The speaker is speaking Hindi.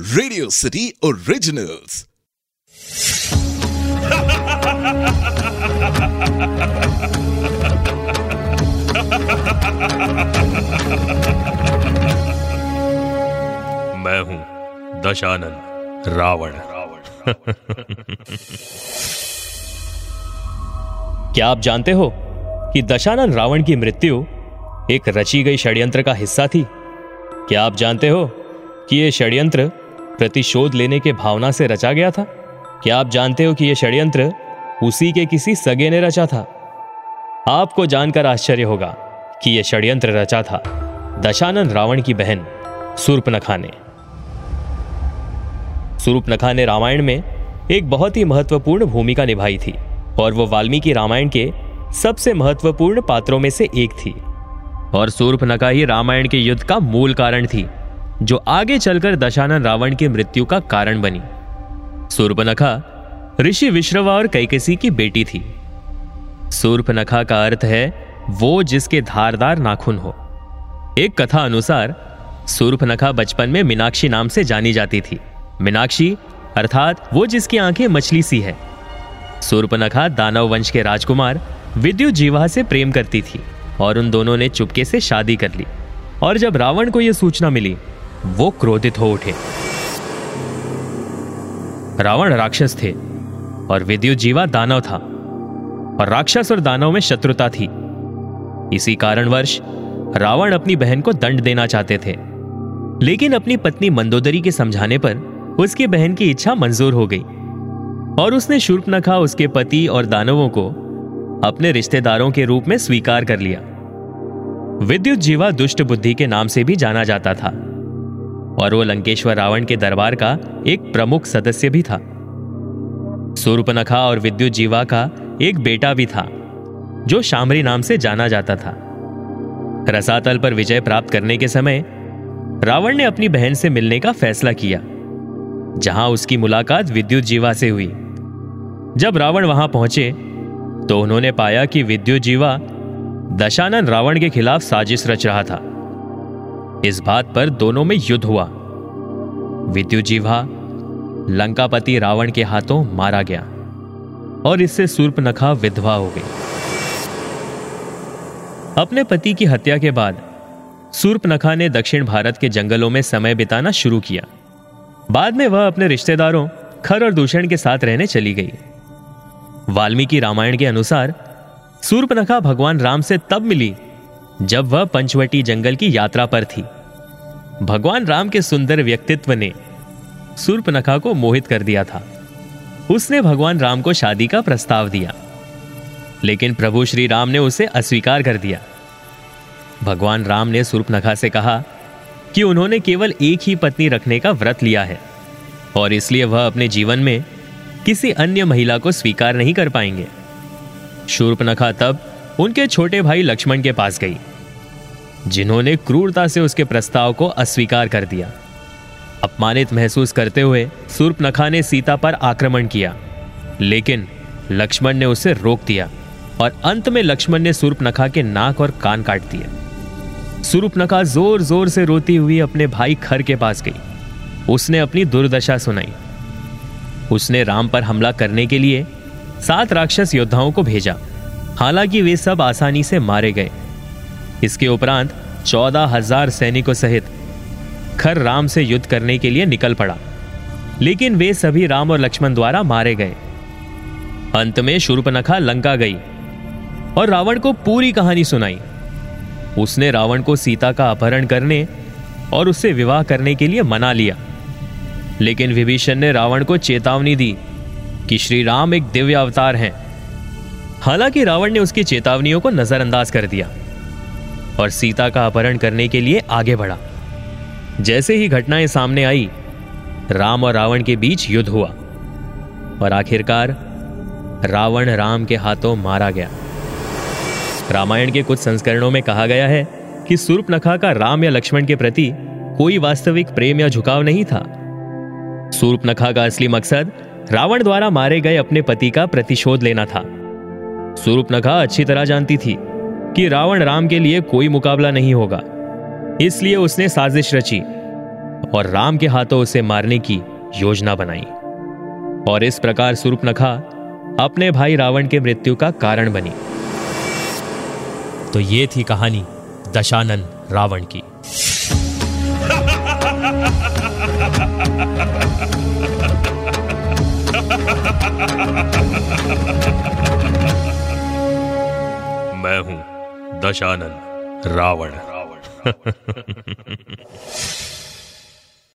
रेडियो सिटी ओरिजिनल्स मैं हूँ दशानंद रावण। रावण क्या आप जानते हो कि दशानंद रावण की मृत्यु एक रची गई षड्यंत्र का हिस्सा थी? क्या आप जानते हो कि यह षड्यंत्र प्रतिशोध लेने के भावना से रचा गया था? क्या आप जानते हो कि यह षड्यंत्र उसी के किसी सगे ने रचा था? आपको जानकर आश्चर्य होगा कि यह षड्यंत्र रचा था दशानन रावण की बहन सूर्पनखा ने सूर्पनखा ने रामायण में एक बहुत ही महत्वपूर्ण भूमिका निभाई थी और वो वाल्मीकि रामायण के सबसे महत्वपूर्ण पात्रों में से एक थी। और सूर्पनखा ही रामायण के युद्ध का मूल कारण थी। जो आगे चलकर दशानन रावण की मृत्यु का कारण बनी। सूर्पनखा ऋषि विश्रवा और कैकेसी की बेटी थी। सूर्पनखा का अर्थ है, वो जिसके धारदार नाखून हो। एक कथा अनुसार, सूर्पनखा बचपन में मीनाक्षी नाम से जानी जाती थी। मीनाक्षी, अर्थात वो जिसकी आँखें मछली सी है। सूर्पनखा दानव वंश के राजकुमार विद्युत जीवा से प्रेम करती थी और उन दोनों ने चुपके से शादी कर ली। और जब रावण को यह सूचना मिली वो क्रोधित हो उठे। रावण राक्षस थे और विद्युत जीवा दानव था, और राक्षस और दानव में शत्रुता थी। इसी कारणवश रावण अपनी बहन को दंड देना चाहते थे, लेकिन अपनी पत्नी मंदोदरी के समझाने पर उसकी बहन की इच्छा मंजूर हो गई, और उसने शूर्पनखा उसके पति और दानवों को अपने रिश्तेदारों के रूप में स्वीकार कर लिया। विद्युत जीवा दुष्ट बुद्धि के नाम से भी जाना जाता था। और वो लंकेश्वर रावण के दरबार का एक प्रमुख सदस्य भी था। सूर्पनखा और विद्युत जीवा का एक बेटा भी था, जो शामरी नाम से जाना जाता था। रसातल पर विजय प्राप्त करने के समय रावण ने अपनी बहन से मिलने का फैसला किया, जहाँ उसकी मुलाकात विद्युत जीवा से हुई। जब रावण वहाँ पहुँचे तो उन्होंने पाया कि विद्युत जीवा दशानन रावण के खिलाफ साजिश रच रहा था। इस बात पर दोनों में युद्ध हुआ। विद्युत जीवा लंकापति रावण के हाथों मारा गया और इससे सूर्पनखा विधवा हो गई। अपने पति की हत्या के बाद, सूर्पनखा ने दक्षिण भारत के जंगलों में समय बिताना शुरू किया। बाद में वह अपने रिश्तेदारों, खर और दूषण के साथ रहने चली गई। वाल्मीकि रामायण के अनुसार, सूर्पनखा भगवान राम से तब मिली जब वह पंचवटी जंगल की यात्रा पर थी। भगवान राम के सुंदर व्यक्तित्व ने सूर्पनखा को मोहित कर दिया था। उसने भगवान राम को शादी का प्रस्ताव दिया। लेकिन प्रभु श्री राम ने उसे अस्वीकार कर दिया। भगवान राम ने सूर्पनखा से कहा कि उन्होंने केवल एक ही पत्नी रखने का व्रत लिया है और इसलिए वह अपने जीवन में किसी अन्य महिला को स्वीकार नहीं कर पाएँगे। शूर्पनखा तब उनके छोटे भाई लक्ष्मण के पास गई। जिन्होंने क्रूरता से उसके प्रस्ताव को अस्वीकार कर दिया। अपमानित महसूस करते हुए सूर्पनखा ने सीता पर आक्रमण किया, लेकिन लक्ष्मण ने उसे रोक दिया और अंत में लक्ष्मण ने सूर्पनखा के नाक और कान काट दिए। सूर्पनखा ज़ोर ज़ोर से रोती हुई अपने भाई खर के पास गई। उसने अपनी दुर्दशा सुनाई। उसने राम पर हमला करने के लिए सात राक्षस योद्धाओं को भेजा। हालाँकि वे सब आसानी से मारे गए। इसके उपरांत चौदह हज़ार सैनिकों सहित खर राम से युद्ध करने के लिए निकल पड़ा। लेकिन वे सभी राम और लक्ष्मण द्वारा मारे गए। अंत में शूर्पनखा लंका गई और रावण को पूरी कहानी सुनाई। उसने रावण को सीता का अपहरण करने और उससे विवाह करने के लिए मना लिया। लेकिन विभीषण ने रावण को चेतावनी दी कि श्री राम एक दिव्य अवतार हैं। हालाँकि रावण ने उसकी चेतावनियों को नजरअंदाज कर दिया। और सीता का अपहरण करने के लिए आगे बढ़ा। जैसे ही घटनाएँ सामने आई, राम और रावण के बीच युद्ध हुआ और आखिरकार रावण राम के हाथों मारा गया। रामायण के कुछ संस्करणों में कहा गया है कि सूर्पनखा का राम या लक्ष्मण के प्रति कोई वास्तविक प्रेम या झुकाव नहीं था। सूर्पनखा का असली मकसद रावण द्वारा मारे गए अपने पति का प्रतिशोध लेना था। सूर्पनखा अच्छी तरह जानती थी कि रावण राम के लिए कोई मुकाबला नहीं होगा। इसलिए उसने साजिश रची और राम के हाथों उसे मारने की योजना बनाई। और इस प्रकार सूर्पनखा अपने भाई रावण के मृत्यु का कारण बनी। तो ये थी कहानी दशानन रावण की। मैं हूँ दशानन रावण। रावण